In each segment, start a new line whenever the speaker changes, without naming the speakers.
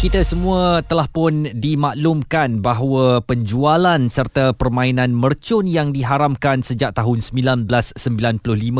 kita semua telah pun dimaklumkan bahawa penjualan serta permainan mercun yang diharamkan sejak tahun 1995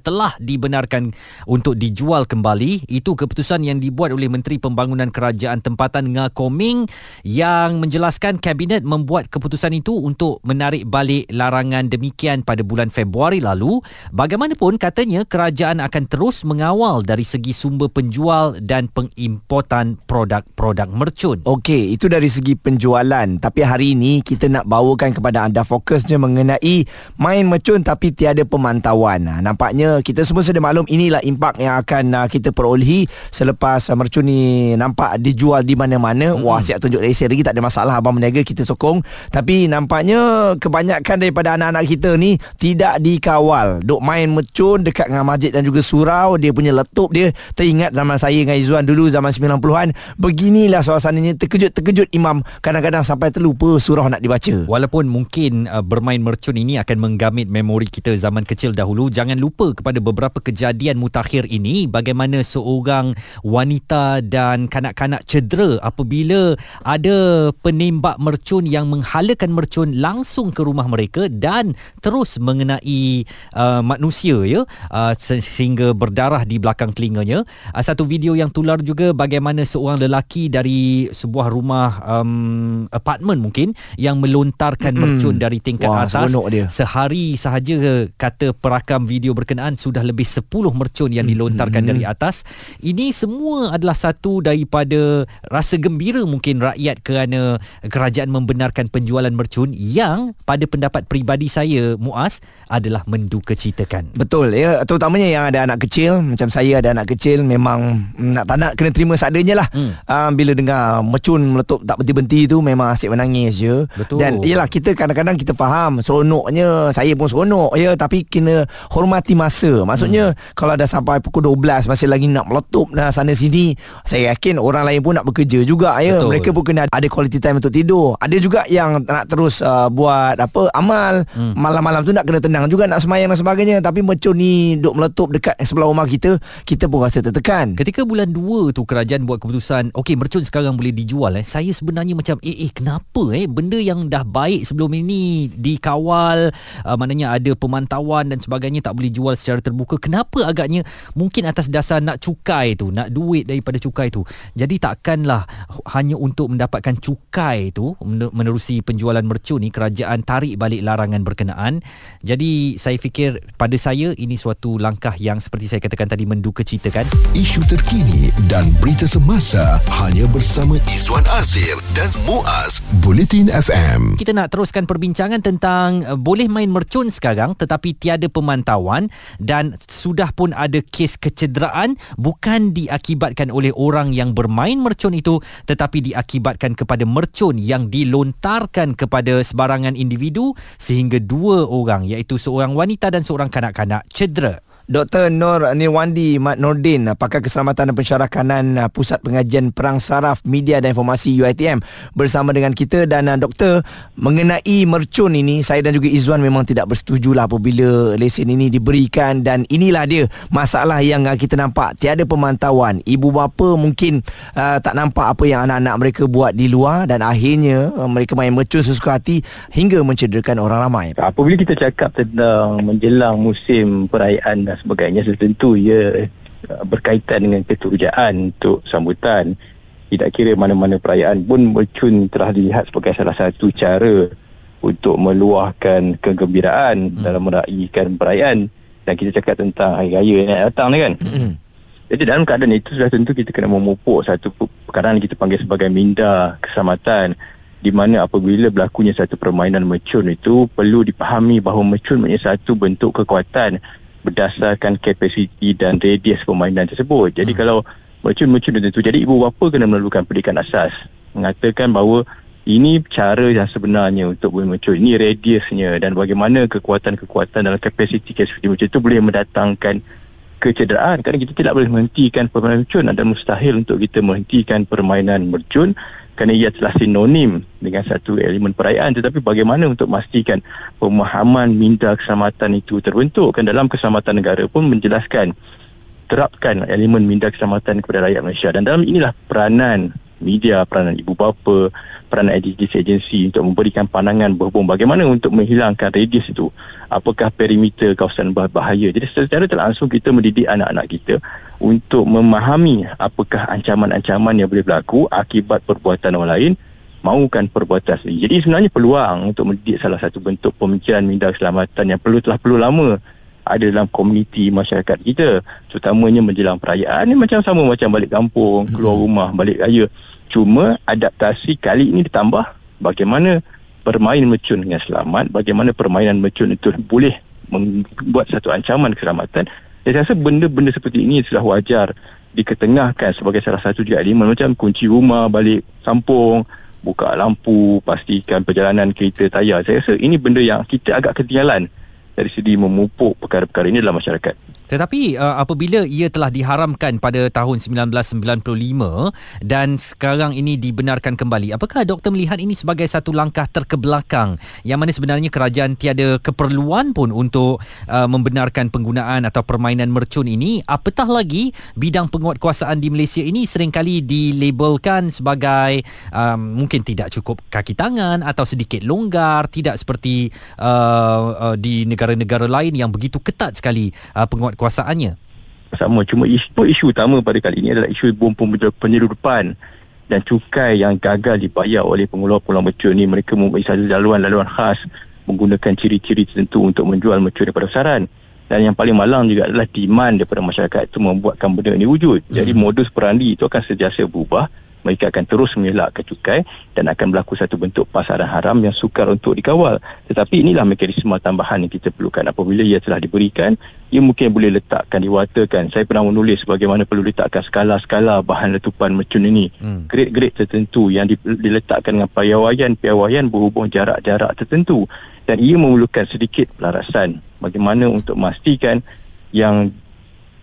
telah dibenarkan untuk dijual kembali. Itu keputusan yang dibuat oleh Menteri Pembangunan Kerajaan Tempatan Nga Koming yang menjelaskan kabinet membuat keputusan itu untuk menarik balik larangan demikian pada bulan Februari lalu. Bagaimanapun katanya kerajaan akan terus mengawal dari segi sumber penjual dan pengimportan produk-produk mercun.
Okey, itu dari segi penjualan. Tapi hari ini kita nak bawakan kepada anda fokusnya mengenai main mercun tapi tiada pemantauan. Nah, nampaknya kita semua sudah maklum inilah impak yang akan uh, kita perolehi selepas mercun ni nampak dijual di mana-mana. Hmm. Wah, siap tunjuk lesen lagi tak ada masalah abang meniaga kita sokong. Tapi nampaknya kebanyakan daripada anak-anak kita ni tidak dikawal. Duk main mercun dekat dengan masjid dan juga surau, dia punya letup dia teringat zaman saya dengan Izzuan dulu zaman 90-an. Beginilah suasananya terkejut-terkejut imam kadang-kadang sampai terlupa surah nak dibaca.
Walaupun mungkin uh, bermain mercun ini akan menggamit memori kita zaman kecil dahulu, jangan lupa kepada beberapa kejadian mutakhir ini bagaimana seorang wanita dan kanak-kanak cedera apabila ada penembak mercun yang menghalakan mercun langsung ke rumah mereka dan terus mengenai uh, manusia ya uh, sehingga berdarah di belakang telinganya. Uh, satu video yang tular juga bagaimana seorang lelaki dari sebuah rumah um, apartment mungkin yang melontarkan mm-hmm. mercun dari tingkat Wah, atas dia. sehari sahaja kata perakam video berkenaan sudah lebih 10 mercun yang dilontarkan mm-hmm. dari atas ini semua adalah satu daripada rasa gembira mungkin rakyat kerana kerajaan membenarkan penjualan mercun yang pada pendapat peribadi saya Muaz adalah mendukacitakan
betul ya terutamanya yang ada anak kecil macam saya ada anak kecil memang nak tak nak kena terima seadanya lah mm. um, bila dengar dengar mecun meletup tak berhenti-berhenti tu memang asyik menangis je. Betul. Dan iyalah kita kadang-kadang kita faham seronoknya saya pun seronok ya tapi kena hormati masa. Maksudnya hmm. kalau dah sampai pukul 12 masih lagi nak meletup dah sana sini saya yakin orang lain pun nak bekerja juga ya. Betul. Mereka pun kena ada quality time untuk tidur. Ada juga yang nak terus uh, buat apa amal hmm. malam-malam tu nak kena tenang juga nak semayang dan sebagainya tapi mecun ni duk meletup dekat sebelah rumah kita kita pun rasa tertekan.
Ketika bulan 2 tu kerajaan buat keputusan okey mercun sekarang boleh dijual eh saya sebenarnya macam eh eh kenapa eh? Benda yang dah baik sebelum ini dikawal uh, maknanya ada pemantauan dan sebagainya tak boleh jual secara terbuka. Kenapa agaknya mungkin atas dasar nak cukai tu nak duit daripada cukai tu jadi takkanlah hanya untuk mendapatkan cukai tu menerusi penjualan mercun ni kerajaan tarik balik larangan berkenaan? Jadi saya fikir pada saya ini suatu langkah yang seperti saya katakan tadi mendukacitakan
isu terkini dan berita semasa hanya bersama bersama Izwan Azir dan Muaz Bulletin FM.
Kita nak teruskan perbincangan tentang uh, boleh main mercun sekarang tetapi tiada pemantauan dan sudah pun ada kes kecederaan bukan diakibatkan oleh orang yang bermain mercun itu tetapi diakibatkan kepada mercun yang dilontarkan kepada sebarangan individu sehingga dua orang iaitu seorang wanita dan seorang kanak-kanak cedera.
Dr. Nur Nirwandi Mat Nordin Pakar Keselamatan dan Pensyarakanan uh, Pusat Pengajian Perang Saraf Media dan Informasi UiTM bersama dengan kita dan uh, doktor mengenai mercun ini saya dan juga Izwan memang tidak bersetuju lah apabila lesen ini diberikan. Dan inilah dia masalah yang uh, kita nampak tiada pemantauan. Ibu bapa mungkin uh, tak nampak apa yang anak-anak mereka buat di luar dan akhirnya uh, mereka main mercun sesuka hati hingga mencederakan orang ramai.
Apabila kita cakap tentang menjelang musim perayaan dan sebagainya. Tentu ia uh, berkaitan dengan keturjaan untuk sambutan. Tidak kira mana-mana perayaan pun mercun telah dilihat sebagai salah satu cara untuk meluahkan kegembiraan hmm. dalam meraihkan perayaan. Dan kita cakap tentang hari raya yang datang ni kan? Hmm. jadi dalam keadaan itu sudah tentu kita kena memupuk satu perkara yang kita panggil sebagai minda keselamatan di mana apabila berlakunya satu permainan mercun itu perlu dipahami bahawa mercun menjadi satu bentuk kekuatan berdasarkan kapasiti dan radius permainan tersebut. Jadi hmm. kalau mercun-mercun tentu jadi ibu bapa kena melakukan pendidikan asas mengatakan bahawa ini cara yang sebenarnya untuk mercun. Ini radiusnya dan bagaimana kekuatan-kekuatan dalam kapasiti kapasiti mercun itu boleh mendatangkan kecederaan. Kerana kita tidak boleh menghentikan permainan mercun dan mustahil untuk kita menghentikan permainan mercun kerana ia telah sinonim dengan satu elemen perayaan tetapi bagaimana untuk memastikan pemahaman minda keselamatan itu terbentuk kan dalam keselamatan negara pun menjelaskan terapkan elemen minda keselamatan kepada rakyat Malaysia. Dan dalam inilah peranan media, peranan ibu bapa, peranan agensi agensi untuk memberikan pandangan berhubung bagaimana untuk menghilangkan radius itu. Apakah perimeter kawasan berbahaya. Jadi secara langsung kita mendidik anak-anak kita untuk memahami apakah ancaman-ancaman yang boleh berlaku akibat perbuatan orang lain mahukan perbuatan sendiri. Jadi sebenarnya peluang untuk mendidik salah satu bentuk pemikiran minda keselamatan yang perlu telah perlu lama ada dalam komuniti masyarakat kita terutamanya menjelang perayaan ni macam sama macam balik kampung keluar hmm. rumah balik raya Cuma adaptasi kali ini ditambah bagaimana bermain mercun dengan selamat, bagaimana permainan mercun itu boleh membuat satu ancaman keselamatan. Saya rasa benda-benda seperti ini sudah wajar diketengahkan sebagai salah satu juga elemen macam kunci rumah balik kampung, buka lampu, pastikan perjalanan kereta tayar. Saya rasa ini benda yang kita agak ketinggalan dari segi memupuk perkara-perkara ini dalam masyarakat.
Tetapi uh, apabila ia telah diharamkan pada tahun 1995 dan sekarang ini dibenarkan kembali, apakah doktor melihat ini sebagai satu langkah terkebelakang yang mana sebenarnya kerajaan tiada keperluan pun untuk uh, membenarkan penggunaan atau permainan mercun ini? Apatah lagi bidang penguatkuasaan di Malaysia ini seringkali dilabelkan sebagai um, mungkin tidak cukup kaki tangan atau sedikit longgar, tidak seperti uh, uh, di negara-negara lain yang begitu ketat sekali uh, penguatkuasaan kekuasaannya?
Sama, cuma isu, isu utama pada kali ini adalah isu bom penyeludupan dan cukai yang gagal dibayar oleh pengeluar-pengeluar mercun ini. Mereka mempunyai satu laluan-laluan khas menggunakan ciri-ciri tertentu untuk menjual mercun daripada pasaran. Dan yang paling malang juga adalah demand daripada masyarakat itu membuatkan benda ini wujud. Jadi hmm. modus perandi itu akan sejasa berubah mereka akan terus mengelakkan cukai dan akan berlaku satu bentuk pasaran haram yang sukar untuk dikawal. Tetapi inilah mekanisme tambahan yang kita perlukan apabila ia telah diberikan, ia mungkin boleh letakkan, diwatakan. Saya pernah menulis bagaimana perlu letakkan skala-skala bahan letupan mercun ini. Hmm. Grade-grade tertentu yang diletakkan dengan piawaian-piawaian berhubung jarak-jarak tertentu. Dan ia memerlukan sedikit pelarasan bagaimana untuk memastikan yang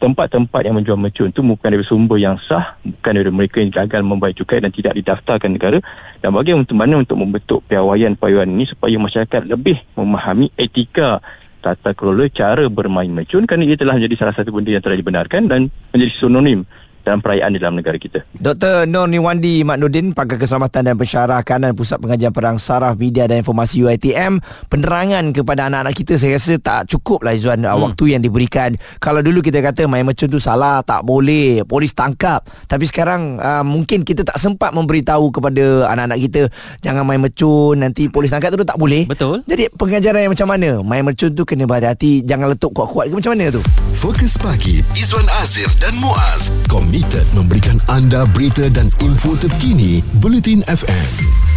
tempat-tempat yang menjual mercun itu bukan dari sumber yang sah bukan dari mereka yang gagal membayar cukai dan tidak didaftarkan negara. Dan bagaimana untuk mana untuk membentuk piawaian-piawaian ini supaya masyarakat lebih memahami etika tata kelola cara bermain mercun kerana ia telah menjadi salah satu benda yang telah dibenarkan dan menjadi sinonim dalam perayaan di dalam negara kita.
Dr. Nur Niwandi Mak Nudin, Pakar Keselamatan dan Pensyarah Kanan Pusat Pengajian Perang Saraf Media dan Informasi UITM. Penerangan kepada anak-anak kita saya rasa tak cukup lah Izzuan hmm. waktu yang diberikan. Kalau dulu kita kata main macam tu salah, tak boleh, polis tangkap. Tapi sekarang uh, mungkin kita tak sempat memberitahu kepada anak-anak kita jangan main mercun, nanti polis tangkap tu tak boleh.
Betul.
Jadi pengajaran yang macam mana? Main mercun tu kena berhati-hati, jangan letup kuat-kuat ke macam mana tu?
Fokus pagi Izwan Azir dan Muaz komited memberikan anda berita dan info terkini Bulletin FM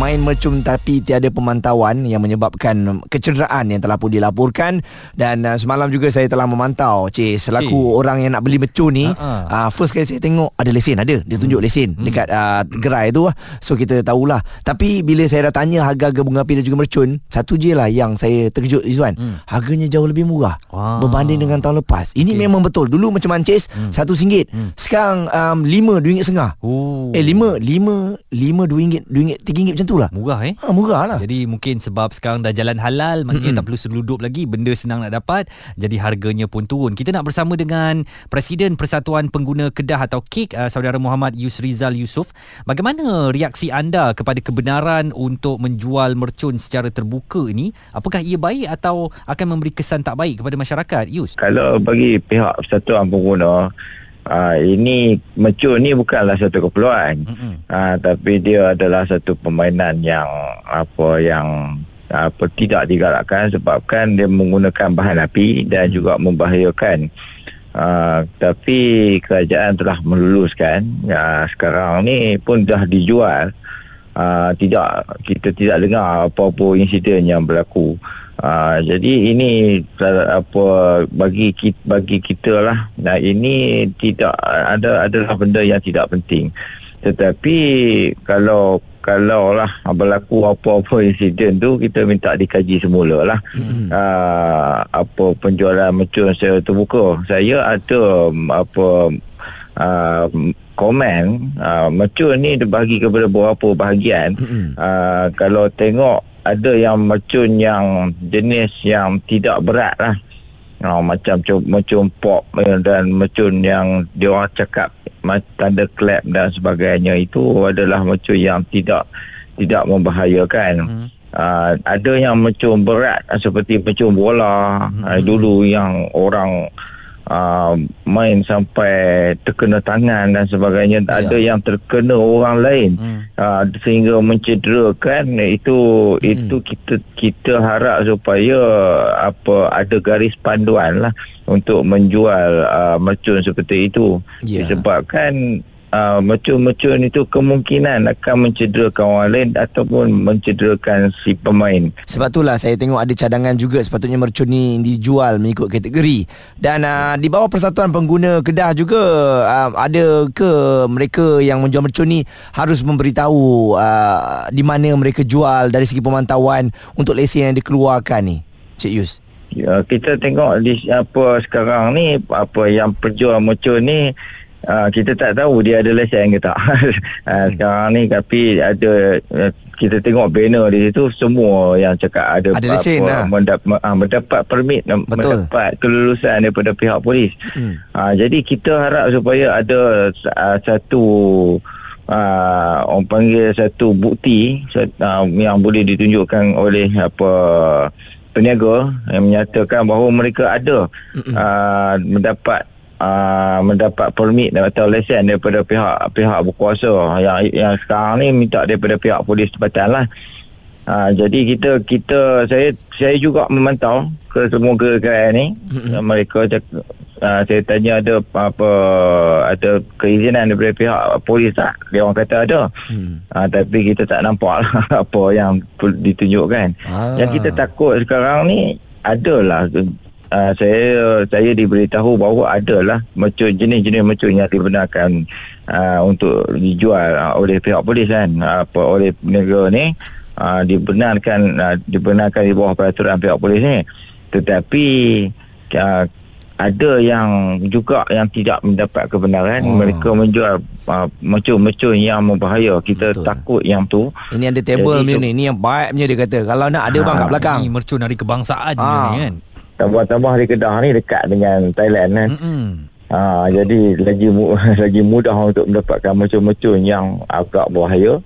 main mercum tapi tiada pemantauan yang menyebabkan kecederaan yang telah pun dilaporkan dan uh, semalam juga saya telah memantau cik selaku cik. orang yang nak beli mercun ni uh-huh. uh, first kali saya tengok ada lesen ada dia tunjuk hmm. lesen hmm. dekat uh, gerai tu so kita tahulah tapi bila saya dah tanya harga-harga bunga api dan juga mercun satu je lah yang saya terkejut Izzuan hmm. harganya jauh lebih murah wow. berbanding dengan tahun lepas ini okay. memang betul dulu macam mancis hmm. satu singgit hmm. sekarang um, lima dua ringgit setengah oh. eh lima lima lima dua ringgit dua ringgit tiga ringgit macam tu lah.
Murah eh?
Ha, Murah lah.
Jadi mungkin sebab sekarang dah jalan halal Maknanya mm-hmm. tak perlu seludup lagi Benda senang nak dapat Jadi harganya pun turun. Kita nak bersama dengan Presiden Persatuan Pengguna Kedah atau KIK uh, Saudara Muhammad Yusrizal Yusof. Bagaimana reaksi anda kepada kebenaran Untuk menjual mercun secara terbuka ini? Apakah ia baik atau akan memberi kesan tak baik kepada masyarakat? Yus?
Kalau bagi pihak Persatuan Pengguna Uh, ini mercun ni bukanlah satu keperluan. Mm-hmm. uh, tapi dia adalah satu permainan yang apa yang apa tidak digalakkan sebabkan dia menggunakan bahan api dan mm-hmm. juga membahayakan. Uh, tapi kerajaan telah meluluskan. Uh, sekarang ni pun dah dijual. Uh, tidak kita tidak dengar apa-apa insiden yang berlaku Uh, jadi ini apa bagi kita, bagi kita lah. Nah ini tidak ada adalah benda yang tidak penting. Tetapi kalau kalau lah berlaku apa-apa insiden tu kita minta dikaji semula lah. Hmm. Uh, apa penjualan mercun secara terbuka. Saya ada apa uh, komen uh, mercun ni dibagi kepada beberapa bahagian uh, kalau tengok ada yang mercun yang jenis yang tidak berat lah uh, macam mercun pop eh, dan mercun yang dia orang cakap tanda clap dan sebagainya itu adalah mercun yang tidak tidak membahayakan hmm. Uh, ada yang mercun berat seperti mercun bola hmm. uh, dulu yang orang uh, main sampai terkena tangan dan sebagainya ya. ada yang terkena orang lain hmm. uh, sehingga mencederakan itu hmm. itu kita kita harap supaya apa ada garis panduan lah untuk menjual uh, mercun seperti itu ya. disebabkan uh, mercun-mercun itu kemungkinan akan mencederakan orang lain ataupun mencederakan si pemain.
Sebab itulah saya tengok ada cadangan juga sepatutnya mercun ni dijual mengikut kategori. Dan uh, di bawah Persatuan Pengguna Kedah juga uh, ada ke mereka yang menjual mercun ni harus memberitahu uh, di mana mereka jual dari segi pemantauan untuk lesen yang dikeluarkan ni. Cik Yus.
Ya, kita tengok di apa sekarang ni apa yang penjual mercun ni uh, kita tak tahu dia ada lesen ke tak. uh, sekarang ni tapi ada uh, kita tengok banner di situ semua yang cakap ada,
ada lesen
apa, lah. mendap, uh, mendapat permit Betul. mendapat kelulusan daripada pihak polis. Hmm. Uh, jadi kita harap supaya ada uh, satu uh, orang panggil satu bukti uh, yang boleh ditunjukkan oleh apa peniaga yang menyatakan bahawa mereka ada uh, mendapat uh, mendapat permit atau lesen daripada pihak pihak berkuasa yang yang sekarang ni minta daripada pihak polis tempatan lah. Uh, jadi kita kita saya saya juga memantau ke semua gerai ni mm-hmm. mereka cakap uh, saya tanya ada apa ada keizinan daripada pihak polis tak dia orang kata ada hmm. uh, tapi kita tak nampak lah apa yang ditunjukkan ah. yang kita takut sekarang ni adalah uh, saya saya diberitahu bahawa adalah mercun jenis-jenis mercun yang dibenarkan uh, untuk dijual uh, oleh pihak polis kan apa uh, oleh negara ni uh, dibenarkan uh, dibenarkan di bawah peraturan pihak polis ni tetapi uh, ada yang juga yang tidak mendapat kebenaran oh. mereka menjual uh, mercun-mercun yang membahaya kita Betul. takut yang tu
ini ada table ni ni yang baik punya dia kata kalau nak ada ha. bang kat belakang
ini mercun dari kebangsaan ha. ni kan
tambah-tambah di Kedah ni dekat dengan Thailand kan. Mm-hmm. Ha, jadi lagi lagi mudah untuk mendapatkan mercun-mercun yang agak bahaya.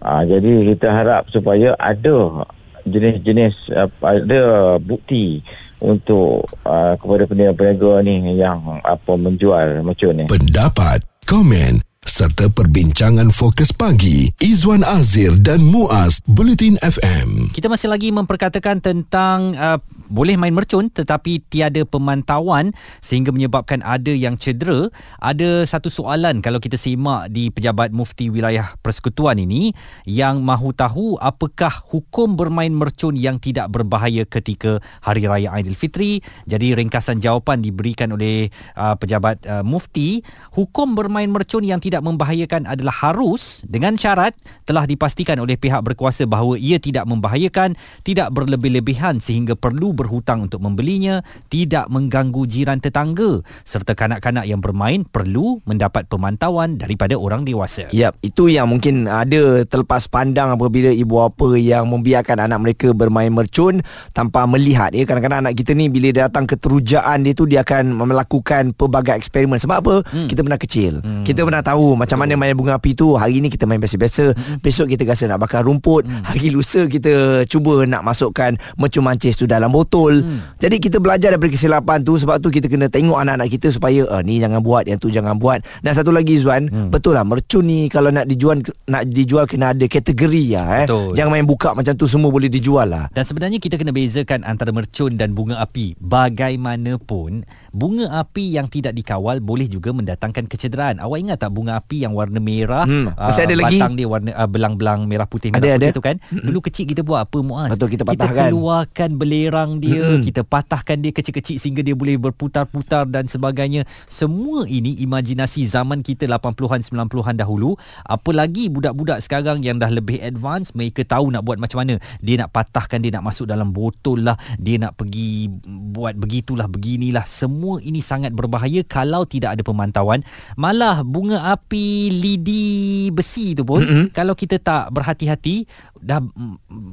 Ha, jadi kita harap supaya ada jenis-jenis ada bukti untuk uh, kepada peniaga-peniaga ni yang apa menjual mercun ni.
Pendapat, komen serta perbincangan fokus pagi Izwan Azir dan Muaz Bulletin FM.
Kita masih lagi memperkatakan tentang uh, boleh main mercun tetapi tiada pemantauan sehingga menyebabkan ada yang cedera. Ada satu soalan kalau kita simak di pejabat mufti wilayah persekutuan ini yang mahu tahu apakah hukum bermain mercun yang tidak berbahaya ketika hari raya Aidilfitri. Jadi ringkasan jawapan diberikan oleh uh, pejabat uh, mufti, hukum bermain mercun yang tidak membahayakan adalah harus dengan syarat telah dipastikan oleh pihak berkuasa bahawa ia tidak membahayakan, tidak berlebih-lebihan sehingga perlu berhutang untuk membelinya, tidak mengganggu jiran tetangga serta kanak-kanak yang bermain perlu mendapat pemantauan daripada orang dewasa.
Ya, itu yang mungkin ada terlepas pandang apabila ibu bapa yang membiarkan anak mereka bermain mercun tanpa melihat. Ya, kadang-kadang anak kita ni bila datang ke terujaan dia tu dia akan melakukan pelbagai eksperimen. Sebab apa? Hmm. Kita pernah kecil. Hmm. Kita pernah tahu macam mana main bunga api tu. Hari ni kita main biasa-biasa. Hmm. Besok kita rasa nak bakar rumput. Hmm. Hari lusa kita cuba nak masukkan mercun mancis tu dalam botol betul. Hmm. Jadi kita belajar daripada kesilapan tu sebab tu kita kena tengok anak-anak kita supaya uh, ni jangan buat yang tu jangan buat. Dan satu lagi Zuan, hmm. betul lah mercun ni kalau nak dijual nak dijual kena ada kategori ya eh. Betul. Jangan main buka macam tu semua boleh dijual lah.
Dan sebenarnya kita kena bezakan antara mercun dan bunga api. Bagaimanapun bunga api yang tidak dikawal boleh juga mendatangkan kecederaan. Awak ingat tak bunga api yang warna merah? Hmm.
Masih uh, ada lagi.
Batang dia warna uh, belang-belang merah putih merah ada, putih ada. tu kan. Hmm. Dulu kecil kita buat apa Muaz?
Betul kita patahkan.
Kita keluarkan belerang potong dia mm-hmm. kita patahkan dia kecil-kecil sehingga dia boleh berputar-putar dan sebagainya. Semua ini imajinasi zaman kita 80-an 90-an dahulu. Apalagi budak-budak sekarang yang dah lebih advance mereka tahu nak buat macam mana. Dia nak patahkan dia nak masuk dalam botol lah. Dia nak pergi buat begitulah beginilah. Semua ini sangat berbahaya kalau tidak ada pemantauan. Malah bunga api lidi besi tu pun mm-hmm. kalau kita tak berhati-hati dah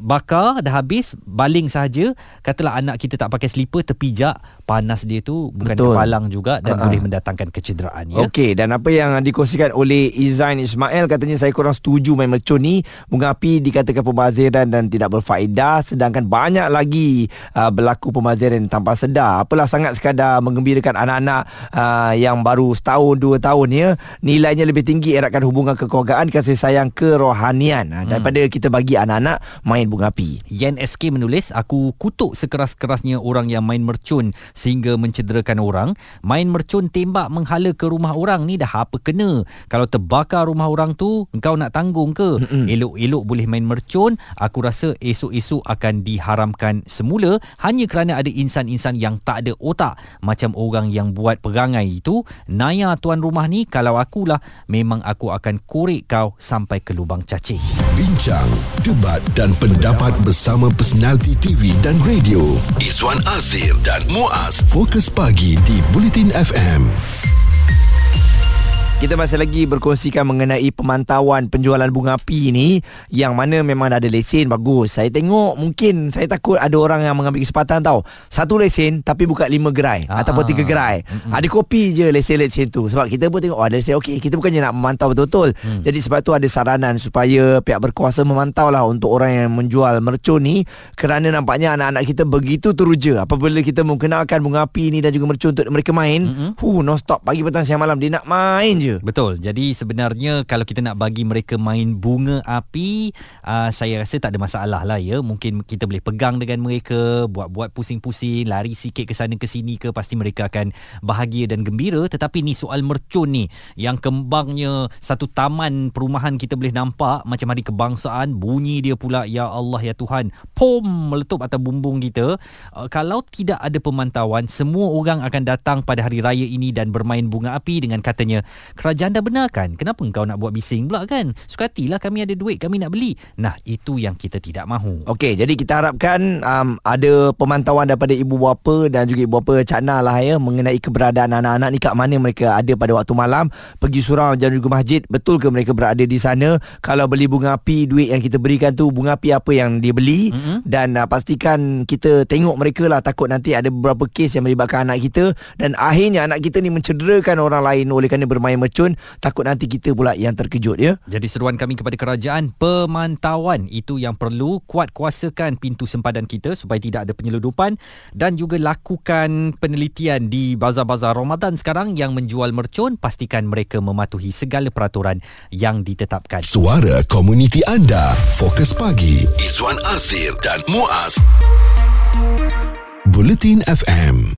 bakar dah habis baling saja katalah anak kita tak pakai slipper terpijak panas dia tu bukan Betul. kepalang juga dan uh-huh. boleh mendatangkan kecederaan ya.
Okey dan apa yang dikongsikan oleh Izain Ismail katanya saya kurang setuju main mercun ni bunga api dikatakan pembaziran dan tidak berfaedah sedangkan banyak lagi uh, berlaku pembaziran tanpa sedar apalah sangat sekadar menggembirakan anak-anak uh, yang baru setahun dua tahun ya nilainya lebih tinggi eratkan hubungan kekeluargaan kasih sayang kerohanian daripada hmm. kita bagi anak-anak main bunga api.
Yen SK menulis, aku kutuk sekeras-kerasnya orang yang main mercun sehingga mencederakan orang. Main mercun tembak menghala ke rumah orang ni dah apa kena. Kalau terbakar rumah orang tu, engkau nak tanggung ke? Mm-mm. Elok-elok boleh main mercun, aku rasa esok-esok akan diharamkan semula hanya kerana ada insan-insan yang tak ada otak. Macam orang yang buat perangai itu, Naya tuan rumah ni, kalau akulah, memang aku akan korek kau sampai ke lubang cacing.
Bincang, debat dan pendapat bersama personaliti TV dan radio Izwan Azir dan Muaz Fokus Pagi di Bulletin FM.
Kita masih lagi berkongsikan mengenai pemantauan penjualan bunga api ni yang mana memang ada lesen bagus. Saya tengok mungkin saya takut ada orang yang mengambil kesempatan tahu. Satu lesen tapi buka lima gerai Aa. ataupun tiga gerai. Mm-mm. Ada kopi je lesen-lesen tu. Sebab kita pun tengok oh ada lesen okey, kita bukannya nak memantau betul-betul. Mm. Jadi sebab tu ada saranan supaya pihak berkuasa memantau lah untuk orang yang menjual mercun ni kerana nampaknya anak-anak kita begitu teruja apabila kita mengenalkan bunga api ni dan juga mercun untuk mereka main. Mm-hmm. Hu non stop pagi petang siang malam dia nak main je.
Betul. Jadi sebenarnya kalau kita nak bagi mereka main bunga api, uh, saya rasa tak ada masalah lah ya. Mungkin kita boleh pegang dengan mereka, buat-buat pusing-pusing, lari sikit ke sana ke sini ke pasti mereka akan bahagia dan gembira. Tetapi ni soal mercun ni yang kembangnya satu taman perumahan kita boleh nampak macam hari kebangsaan, bunyi dia pula ya Allah ya Tuhan, pom meletup atas bumbung kita. Uh, kalau tidak ada pemantauan, semua orang akan datang pada hari raya ini dan bermain bunga api dengan katanya kerajaan dah benarkan. Kenapa engkau nak buat bising pula kan? Sukatilah kami ada duit kami nak beli. Nah itu yang kita tidak mahu.
Okey, jadi kita harapkan um, ada pemantauan daripada ibu bapa dan juga ibu bapa Cak Na lah ya mengenai keberadaan anak-anak ni kat mana mereka ada pada waktu malam. Pergi surau dan juga masjid betul ke mereka berada di sana? Kalau beli bunga api duit yang kita berikan tu bunga api apa yang dia beli? Mm-hmm. dan uh, pastikan kita tengok mereka lah takut nanti ada beberapa kes yang melibatkan anak kita. Dan akhirnya anak kita ni mencederakan orang lain oleh kerana bermain mercun takut nanti kita pula yang terkejut ya?
Jadi seruan kami kepada kerajaan pemantauan itu yang perlu. Kuat kuasakan pintu sempadan kita supaya tidak ada penyeludupan. Dan juga lakukan penelitian di bazar-bazar Ramadan sekarang yang menjual mercun pastikan mereka mematuhi segala peraturan yang ditetapkan.
Suara komuniti anda. Fokus pagi Izwan Azir dan Muaz. Bulletin FM